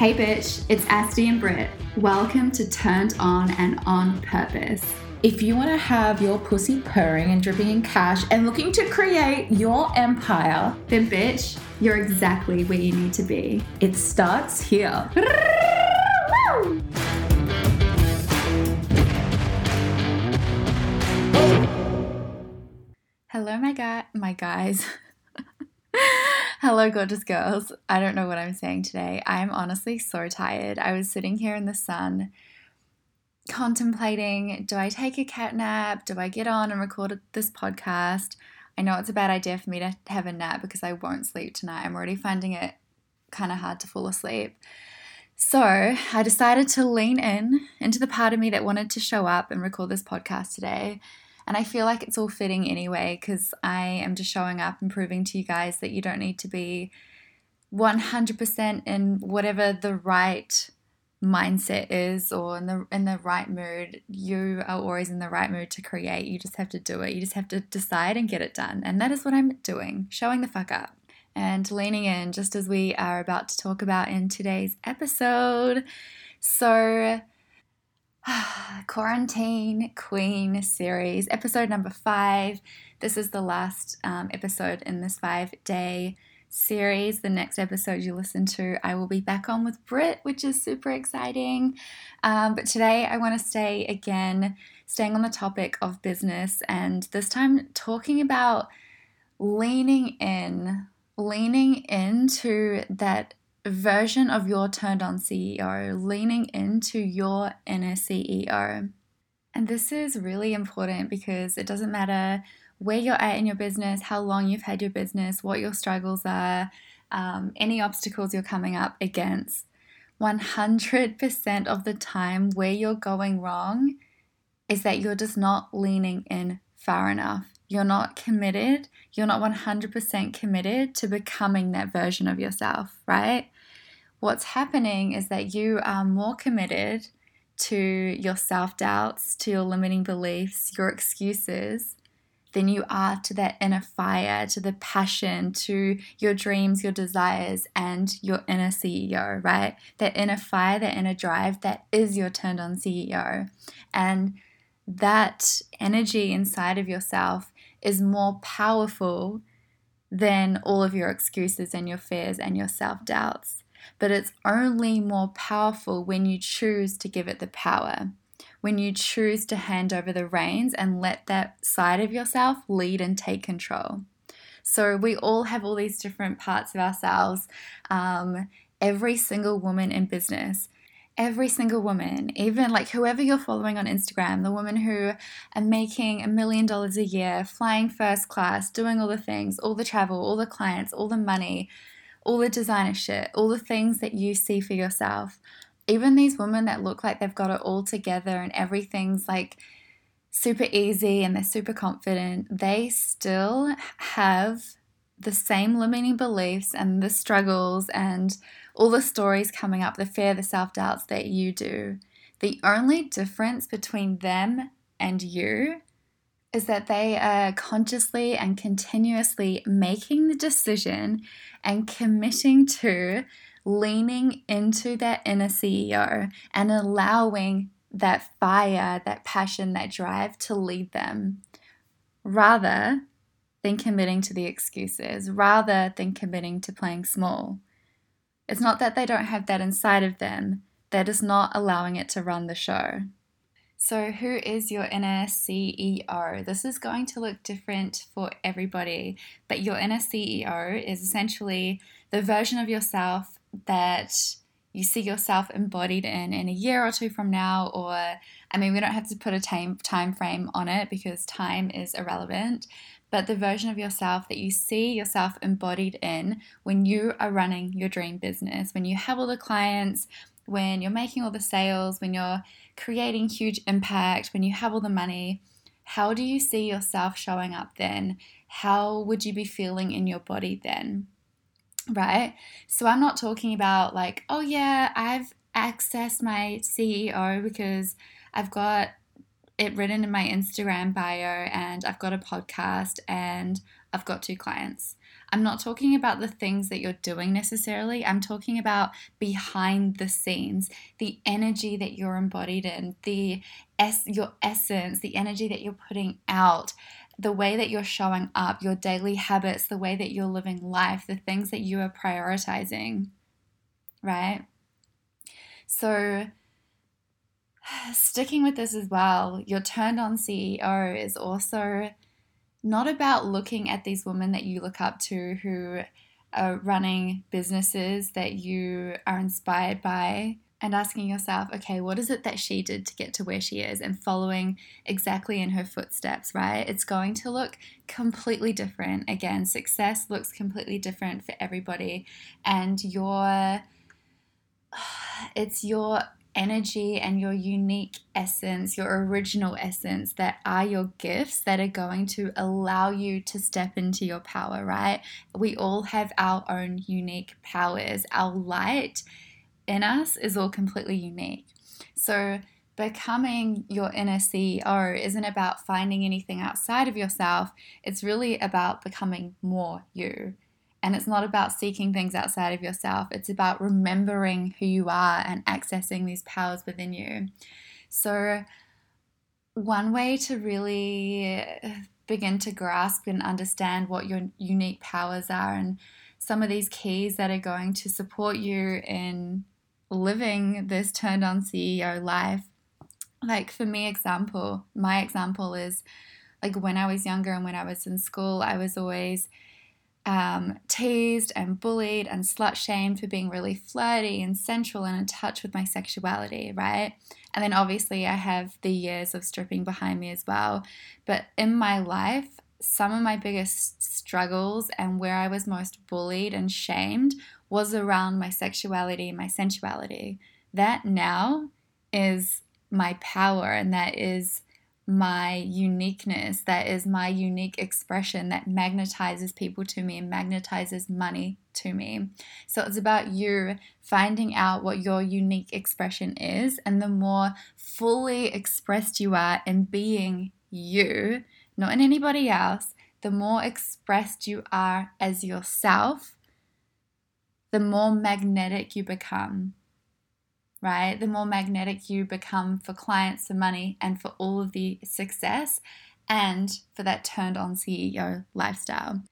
Hey bitch, it's Asti and Britt. Welcome to Turned On and On Purpose. If you want to have your pussy purring and dripping in cash and looking to create your empire, then bitch, you're exactly where you need to be. It starts here. Hello, my guy, my guys. Hello, gorgeous girls. I don't know what I'm saying today. I'm honestly so tired. I was sitting here in the sun contemplating do I take a cat nap? Do I get on and record this podcast? I know it's a bad idea for me to have a nap because I won't sleep tonight. I'm already finding it kind of hard to fall asleep. So I decided to lean in into the part of me that wanted to show up and record this podcast today. And I feel like it's all fitting anyway because I am just showing up and proving to you guys that you don't need to be 100% in whatever the right mindset is or in the in the right mood. You are always in the right mood to create. You just have to do it. You just have to decide and get it done. And that is what i'm doing showing the fuck up and leaning in just as we are about to talk about in today's episode. So Quarantine Queen series, episode number five. This is the last um, episode in this five day series. The next episode you listen to, I will be back on with Britt, which is super exciting. Um, but today I want to stay again, staying on the topic of business, and this time talking about leaning in, leaning into that version of your turned on CEO, leaning into your inner CEO. And this is really important because it doesn't matter where you're at in your business, how long you've had your business, what your struggles are, um, any obstacles you're coming up against. 100% of the time, where you're going wrong is that you're just not leaning in far enough. You're not committed. You're not 100% committed to becoming that version of yourself, right? What's happening is that you are more committed to your self doubts, to your limiting beliefs, your excuses, than you are to that inner fire, to the passion, to your dreams, your desires, and your inner CEO, right? That inner fire, that inner drive, that is your turned on CEO. And that energy inside of yourself is more powerful than all of your excuses and your fears and your self doubts. But it's only more powerful when you choose to give it the power, when you choose to hand over the reins and let that side of yourself lead and take control. So, we all have all these different parts of ourselves. Um, every single woman in business every single woman, even like whoever you're following on Instagram, the women who are making a million dollars a year, flying first class, doing all the things, all the travel, all the clients, all the money, all the designer shit, all the things that you see for yourself. Even these women that look like they've got it all together and everything's like super easy and they're super confident, they still have the same limiting beliefs and the struggles and all the stories coming up, the fear, the self doubts that you do. The only difference between them and you is that they are consciously and continuously making the decision and committing to leaning into that inner CEO and allowing that fire, that passion, that drive to lead them rather than committing to the excuses, rather than committing to playing small. It's not that they don't have that inside of them, they're just not allowing it to run the show. So, who is your inner CEO? This is going to look different for everybody, but your inner CEO is essentially the version of yourself that you see yourself embodied in in a year or two from now or i mean we don't have to put a time time frame on it because time is irrelevant but the version of yourself that you see yourself embodied in when you are running your dream business, when you have all the clients, when you're making all the sales, when you're creating huge impact, when you have all the money. How do you see yourself showing up then? How would you be feeling in your body then? Right? So I'm not talking about like, oh yeah, I've accessed my CEO because I've got it written in my Instagram bio and I've got a podcast and I've got two clients. I'm not talking about the things that you're doing necessarily. I'm talking about behind the scenes, the energy that you're embodied in, the es- your essence, the energy that you're putting out, the way that you're showing up, your daily habits, the way that you're living life, the things that you are prioritizing, right? So, sticking with this as well, your turned on CEO is also not about looking at these women that you look up to who are running businesses that you are inspired by and asking yourself, okay, what is it that she did to get to where she is and following exactly in her footsteps, right? It's going to look completely different. Again, success looks completely different for everybody. And your it's your energy and your unique essence, your original essence that are your gifts that are going to allow you to step into your power, right? We all have our own unique powers. Our light in us is all completely unique. So, becoming your inner CEO isn't about finding anything outside of yourself, it's really about becoming more you. And it's not about seeking things outside of yourself, it's about remembering who you are and accessing these powers within you. So, one way to really begin to grasp and understand what your unique powers are and some of these keys that are going to support you in living this turned on CEO life. Like for me, example, my example is like when I was younger and when I was in school, I was always um, teased and bullied and slut shamed for being really flirty and sensual and in touch with my sexuality, right? And then obviously I have the years of stripping behind me as well. But in my life, some of my biggest struggles and where I was most bullied and shamed was around my sexuality my sensuality. That now is my power and that is my uniqueness, that is my unique expression that magnetizes people to me and magnetizes money to me. So it's about you finding out what your unique expression is, and the more fully expressed you are in being you, not in anybody else, the more expressed you are as yourself, the more magnetic you become, right? The more magnetic you become for clients, for money, and for all of the success and for that turned on CEO lifestyle.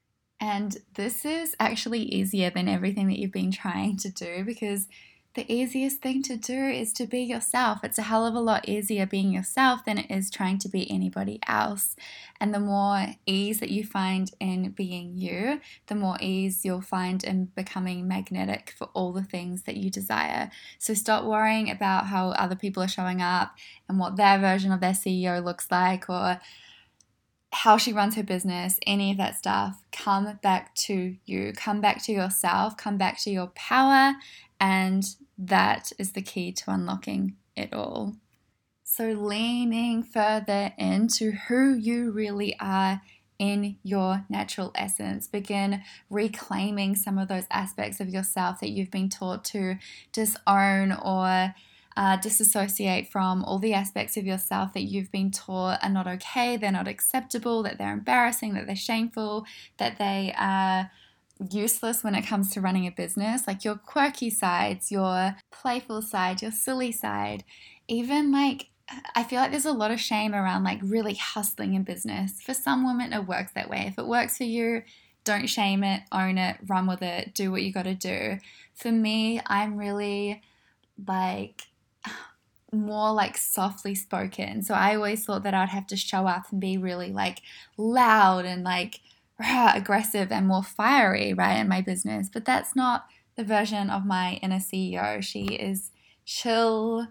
And this is actually easier than everything that you've been trying to do because the easiest thing to do is to be yourself. It's a hell of a lot easier being yourself than it is trying to be anybody else. And the more ease that you find in being you, the more ease you'll find in becoming magnetic for all the things that you desire. So stop worrying about how other people are showing up and what their version of their CEO looks like or how she runs her business, any of that stuff, come back to you. Come back to yourself, come back to your power, and that is the key to unlocking it all. So, leaning further into who you really are in your natural essence. Begin reclaiming some of those aspects of yourself that you've been taught to disown or uh, disassociate from all the aspects of yourself that you've been taught are not okay, they're not acceptable, that they're embarrassing, that they're shameful, that they are useless when it comes to running a business, like your quirky sides, your playful side, your silly side, even like I feel like there's a lot of shame around like really hustling in business. For some women, it works that way. If it works for you, don't shame it, own it, run with it, do what you got to do. For me, I'm really like more like softly spoken. So I always thought that I'd have to show up and be really like loud and like aggressive and more fiery, right, in my business. But that's not the version of my inner CEO. She is chill.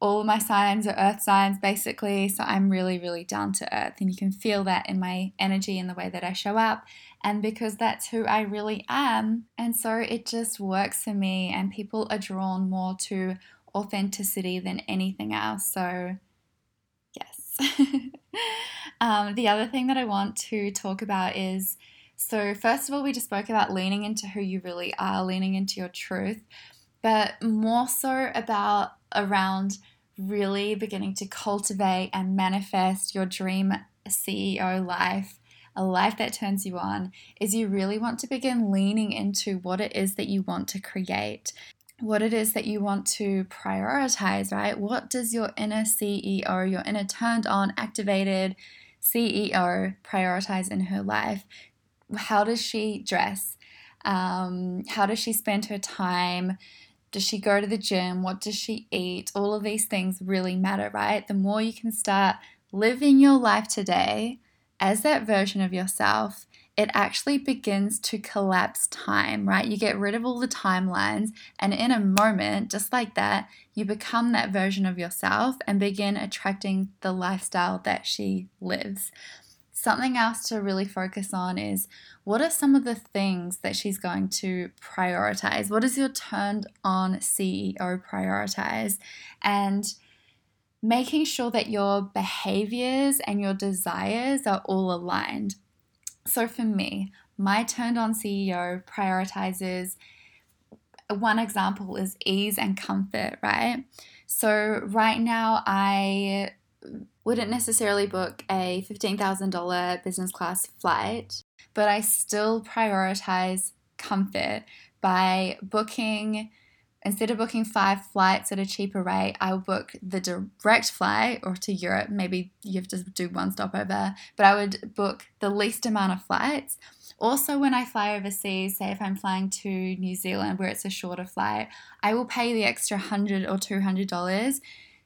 All my signs are earth signs, basically. So I'm really, really down to earth. And you can feel that in my energy and the way that I show up. And because that's who I really am. And so it just works for me. And people are drawn more to authenticity than anything else. So, Um, the other thing that I want to talk about is so, first of all, we just spoke about leaning into who you really are, leaning into your truth, but more so about around really beginning to cultivate and manifest your dream CEO life a life that turns you on, is you really want to begin leaning into what it is that you want to create what it is that you want to prioritize, right? What does your inner CEO, your inner turned on, activated CEO prioritize in her life? How does she dress? Um, how does she spend her time? Does she go to the gym? What does she eat? All of these things really matter, right? The more you can start living your life today as that version of yourself, it actually begins to collapse time, right? You get rid of all the timelines, and in a moment, just like that, you become that version of yourself and begin attracting the lifestyle that she lives. Something else to really focus on is what are some of the things that she's going to prioritize? What does your turned on CEO prioritize? And making sure that your behaviors and your desires are all aligned. So for me, my turned on CEO prioritizes uh, one example is ease and comfort, right? So right now I wouldn't necessarily book a $15,000 business class flight, but I still prioritize comfort by booking instead of booking five flights at a cheaper rate, I'll book the direct flight or to Europe. Maybe you have to do one stopover, but I would book the least amount of flights. Also, when I fly overseas, say if I'm flying to New Zealand where it's a shorter flight, I will pay the extra hundred or two hundred dollars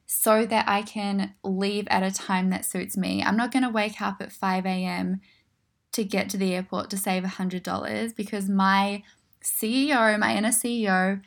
so that I can leave at a time that suits me. I'm not going to wake up at 5 a.m. to get to the airport to save $100 because my CEO, my inner CEO,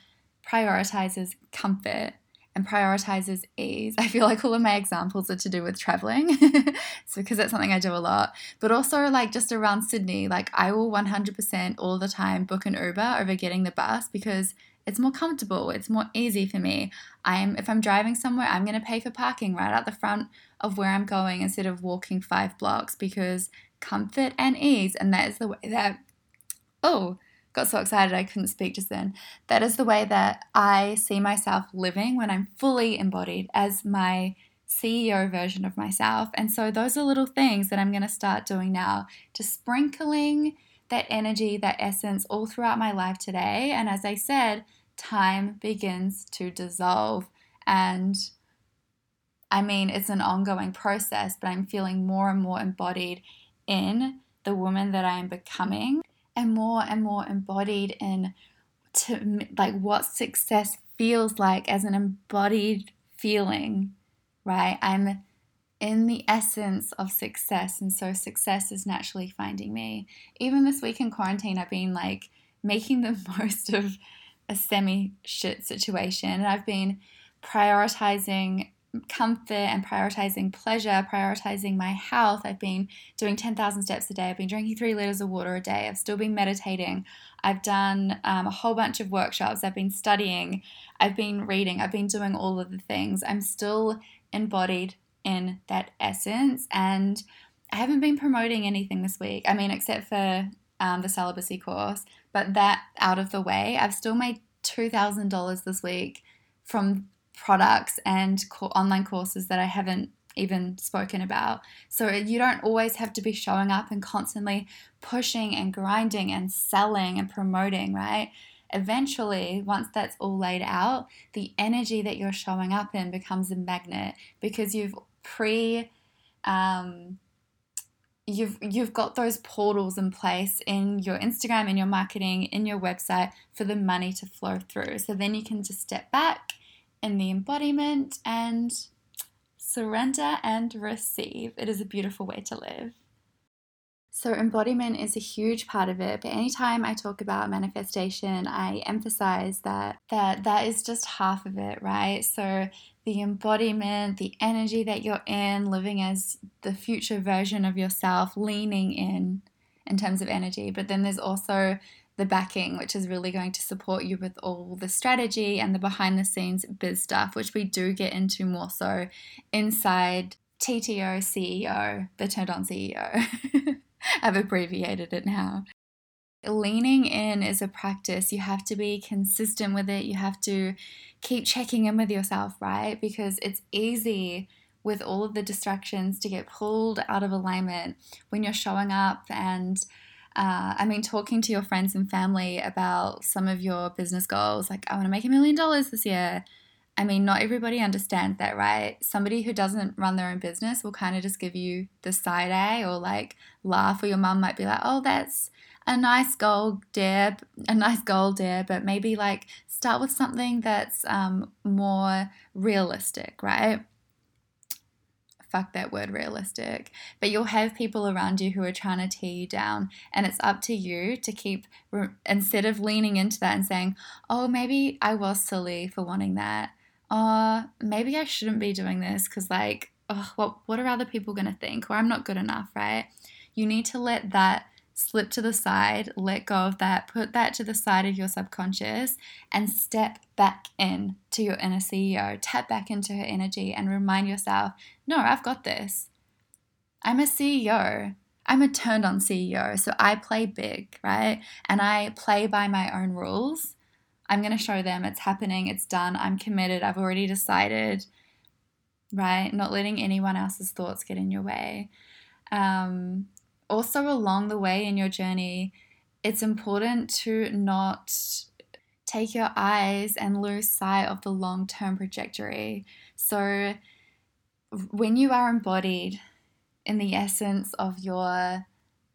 prioritizes comfort and prioritizes ease. I feel like all of my examples are to do with traveling. it's because that's something I do a lot. But also like just around Sydney, like I will 100% all the time book an Uber over getting the bus because it's more comfortable, it's more easy for me. I'm if I'm driving somewhere, I'm going to pay for parking right at the front of where I'm going instead of walking 5 blocks because comfort and ease and that is the way that oh, got so excited I couldn't speak just then. That is the way that I see myself living when I'm fully embodied as my CEO version of myself. And so those are little things that I'm going to start doing now, just sprinkling that energy, that essence all throughout my life today. And as I said, time begins to dissolve. And I mean, it's an ongoing process, but I'm feeling more and more embodied in the woman that I am becoming and more and more embodied in to like what success feels like as an embodied feeling, right? I'm in the essence of success, and so success is naturally finding me. Even this week in quarantine, I've been like making the most of a semi shit situation, and I've been prioritizing comfort and prioritizing pleasure, prioritizing my health. I've been doing 10,000 steps a day. I've been drinking three liters of water a day. I've still been meditating. I've done um, a whole bunch of workshops. I've been studying. I've been reading. I've been doing all of the things. I'm still embodied in that essence. And I haven't been promoting anything this week. I mean, except for um, the celibacy course. But that out of the way, I've still made $2,000 this week from products and co- online courses that I haven't even spoken about. So you don't always have to be showing up and constantly pushing and grinding and selling and promoting, right? Eventually, once that's all laid out, the energy that you're showing up in becomes a magnet because you've pre um, you've you've got those portals in place in your Instagram, in your marketing, in your website for the money to flow through. So then you can just step back in the embodiment and surrender and receive. It is a beautiful way to live. So, embodiment is a huge part of it. But anytime I talk about manifestation, I emphasize that that, that is just half of it, right? So, the embodiment, the energy that you're in, living as the future version of yourself, leaning in in terms of energy. But then there's also the backing, which is really going to support you with all the strategy and the behind the scenes biz stuff, which we do get into more so inside TTO CEO, the turned on CEO. I've abbreviated it now. Leaning in is a practice. You have to be consistent with it. You have to keep checking in with yourself, right? Because it's easy with all of the distractions to get pulled out of alignment when you're showing up and uh, I mean, talking to your friends and family about some of your business goals, like, I want to make a million dollars this year. I mean, not everybody understands that, right? Somebody who doesn't run their own business will kind of just give you the side eye or like laugh, or your mum might be like, oh, that's a nice goal, dear, a nice goal, dear, but maybe like start with something that's um, more realistic, right? Fuck that word realistic. But you'll have people around you who are trying to tear you down. And it's up to you to keep, instead of leaning into that and saying, oh, maybe I was silly for wanting that. Or maybe I shouldn't be doing this because, like, oh, what, what are other people going to think? Or I'm not good enough, right? You need to let that slip to the side, let go of that, put that to the side of your subconscious, and step back in to your inner CEO. Tap back into her energy and remind yourself no, I've got this. I'm a CEO. I'm a turned on CEO. So I play big, right? And I play by my own rules. I'm going to show them it's happening, it's done, I'm committed, I've already decided, right? Not letting anyone else's thoughts get in your way. Um, also, along the way in your journey, it's important to not take your eyes and lose sight of the long term trajectory. So, when you are embodied in the essence of your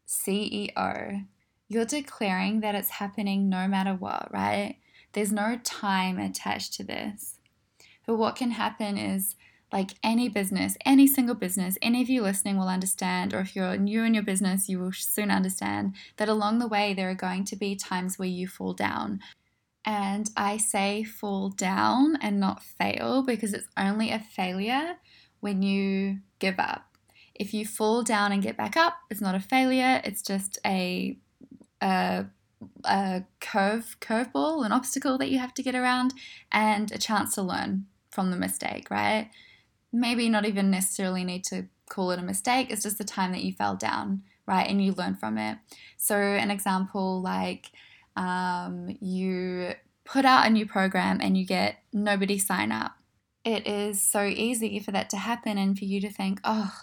CEO, you're declaring that it's happening no matter what, right? There's no time attached to this. But what can happen is like any business, any single business, any of you listening will understand, or if you're new in your business, you will soon understand that along the way there are going to be times where you fall down. And I say fall down and not fail because it's only a failure when you give up. If you fall down and get back up, it's not a failure, it's just a, a, a curve, curveball, an obstacle that you have to get around, and a chance to learn from the mistake, right? Maybe not even necessarily need to call it a mistake, it's just the time that you fell down, right? And you learn from it. So, an example like um, you put out a new program and you get nobody sign up it is so easy for that to happen and for you to think, oh,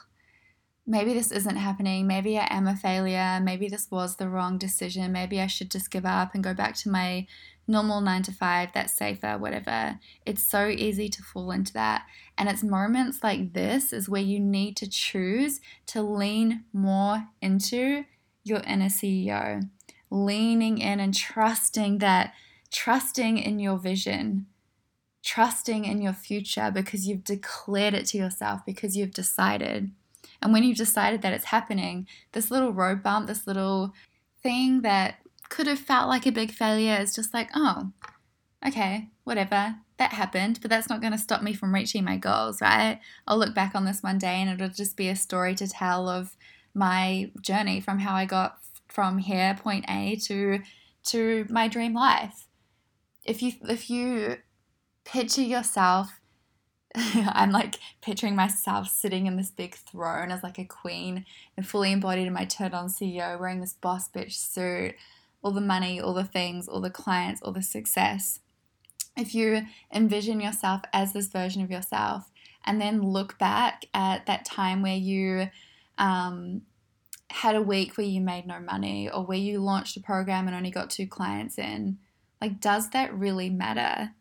maybe this isn't happening. Maybe I am a failure. Maybe this was the wrong decision. Maybe I should just give up and go back to my normal nine to five, that's safer, whatever. It's so easy to fall into that. And it's moments like this is where you need to choose to lean more into your inner CEO, leaning in and trusting that, trusting in your vision trusting in your future because you've declared it to yourself, because you've decided. And when you've decided that it's happening, this little road bump, this little thing that could have felt like a big failure is just like, oh, okay, whatever, that happened, but that's not going to stop me from reaching my goals, right? I'll look back on this one day and it'll just be a story to tell of my journey from how I got from here, point A, to to my dream life. If you if you picture yourself. I'm like picturing myself sitting in this big throne as like a queen and fully embodied in my turned on CEO, wearing this boss bitch suit, all the money, all the things, all the clients, all the success. If you envision yourself as this version of yourself and then look back at that time where you um, had a week where you made no money or where you launched a program and only got two clients in, like, does that really matter?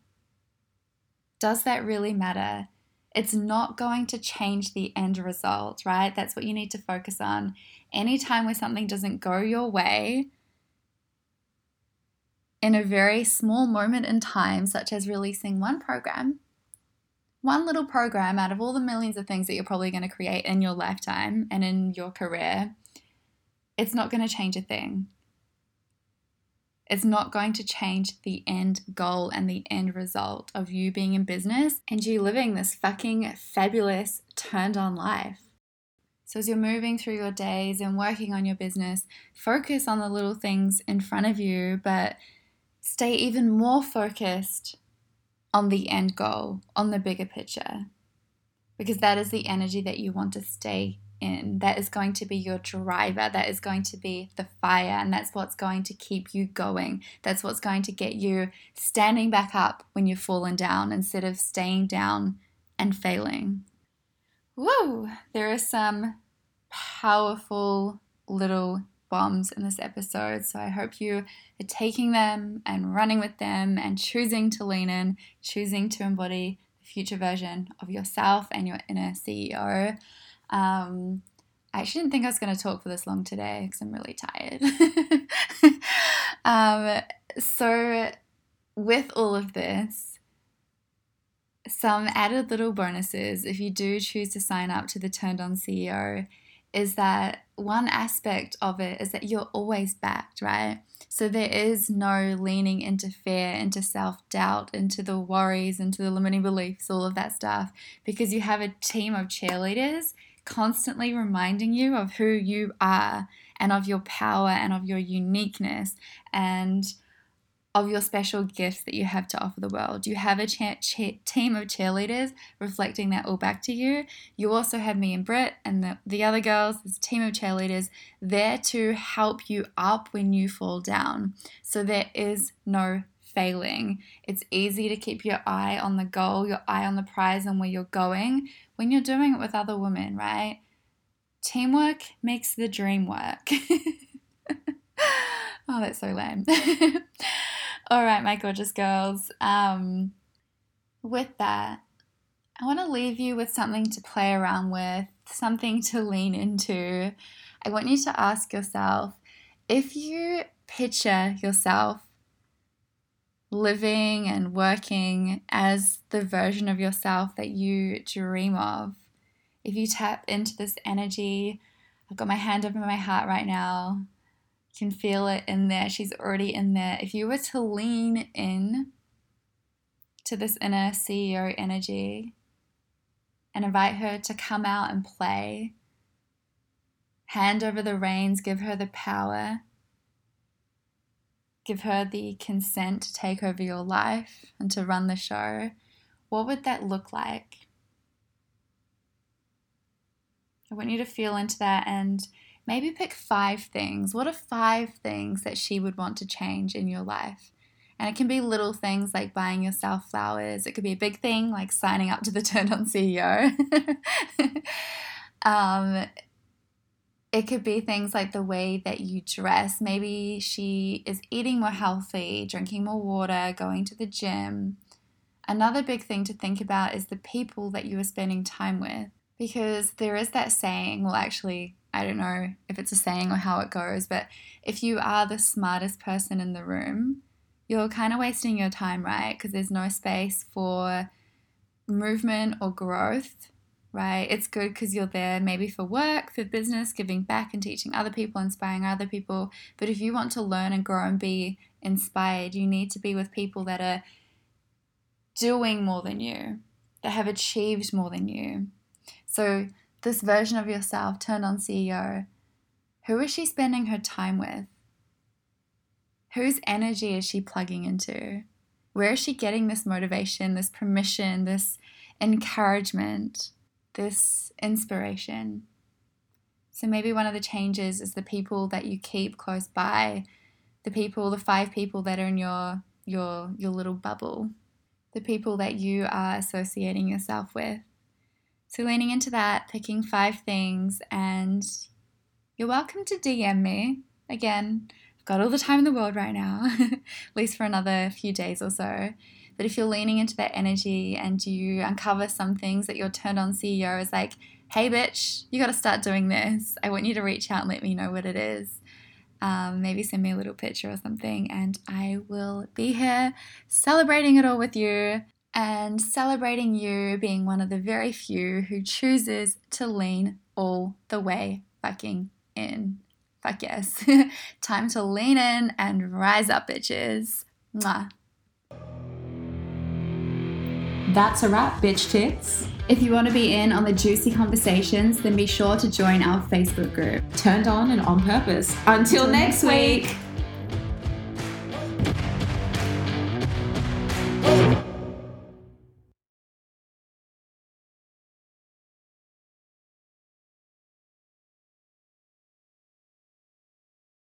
does that really matter? It's not going to change the end result, right? That's what you need to focus on. Anytime where something doesn't go your way, in a very small moment in time, such as releasing one program, one little program out of all the millions of things that you're probably going to create in your lifetime and in your career, it's not going to change a thing. It's not going to change the end goal and the end result of you being in business and you living this fucking fabulous, turned on life. So, as you're moving through your days and working on your business, focus on the little things in front of you, but stay even more focused on the end goal, on the bigger picture, because that is the energy that you want to stay in that is going to be your driver, that is going to be the fire, and that's what's going to keep you going. That's what's going to get you standing back up when you've fallen down instead of staying down and failing. Woo! There are some powerful little bombs in this episode. So I hope you are taking them and running with them and choosing to lean in, choosing to embody the future version of yourself and your inner CEO. Um, I actually didn't think I was going to talk for this long today because I'm really tired. um, so, with all of this, some added little bonuses if you do choose to sign up to the Turned On CEO is that one aspect of it is that you're always backed, right? So there is no leaning into fear, into self doubt, into the worries, into the limiting beliefs, all of that stuff, because you have a team of cheerleaders constantly reminding you of who you are and of your power and of your uniqueness and of your special gifts that you have to offer the world. You have a cha- cha- team of cheerleaders reflecting that all back to you. You also have me and Britt and the, the other girls, this team of cheerleaders, there to help you up when you fall down. So there is no failing. It's easy to keep your eye on the goal, your eye on the prize, and where you're going when you're doing it with other women, right? Teamwork makes the dream work. oh, that's so lame. All right, my gorgeous girls. Um, with that, I want to leave you with something to play around with, something to lean into. I want you to ask yourself if you picture yourself living and working as the version of yourself that you dream of, if you tap into this energy, I've got my hand over my heart right now can feel it in there. She's already in there. If you were to lean in to this inner CEO energy and invite her to come out and play, hand over the reins, give her the power, give her the consent to take over your life and to run the show, what would that look like? I want you to feel into that and maybe pick five things. What are five things that she would want to change in your life? And it can be little things like buying yourself flowers. It could be a big thing like signing up to the Turned On CEO. um, it could be things like the way that you dress. Maybe she is eating more healthy, drinking more water, going to the gym. Another big thing to think about is the people that you are spending time with. Because there is that saying, well, actually, I don't know if it's a saying or how it goes, but if you are the smartest person in the room, you're kind of wasting your time, right? Because there's no space for movement or growth, right? It's good because you're there maybe for work, for business, giving back and teaching other people, inspiring other people. But if you want to learn and grow and be inspired, you need to be with people that are doing more than you, that have achieved more than you. So this version of yourself turned on CEO, who is she spending her time with? Whose energy is she plugging into? Where is she getting this motivation, this permission, this encouragement, this inspiration? So maybe one of the changes is the people that you keep close by, the people, the five people that are in your your your little bubble, the people that you are associating yourself with. So, leaning into that, picking five things, and you're welcome to DM me. Again, I've got all the time in the world right now, at least for another few days or so. But if you're leaning into that energy and you uncover some things that your turned on CEO is like, hey, bitch, you got to start doing this, I want you to reach out and let me know what it is. Um, maybe send me a little picture or something, and I will be here celebrating it all with you and celebrating you being one of the very few who chooses to lean all the way fucking in. Fuck yes. Time to lean in and rise up, bitches. Mwah. That's a wrap, bitch tits. If you want to be in on the juicy conversations, then be sure to join our Facebook group. Turned on and on purpose. Until, Until next week. week.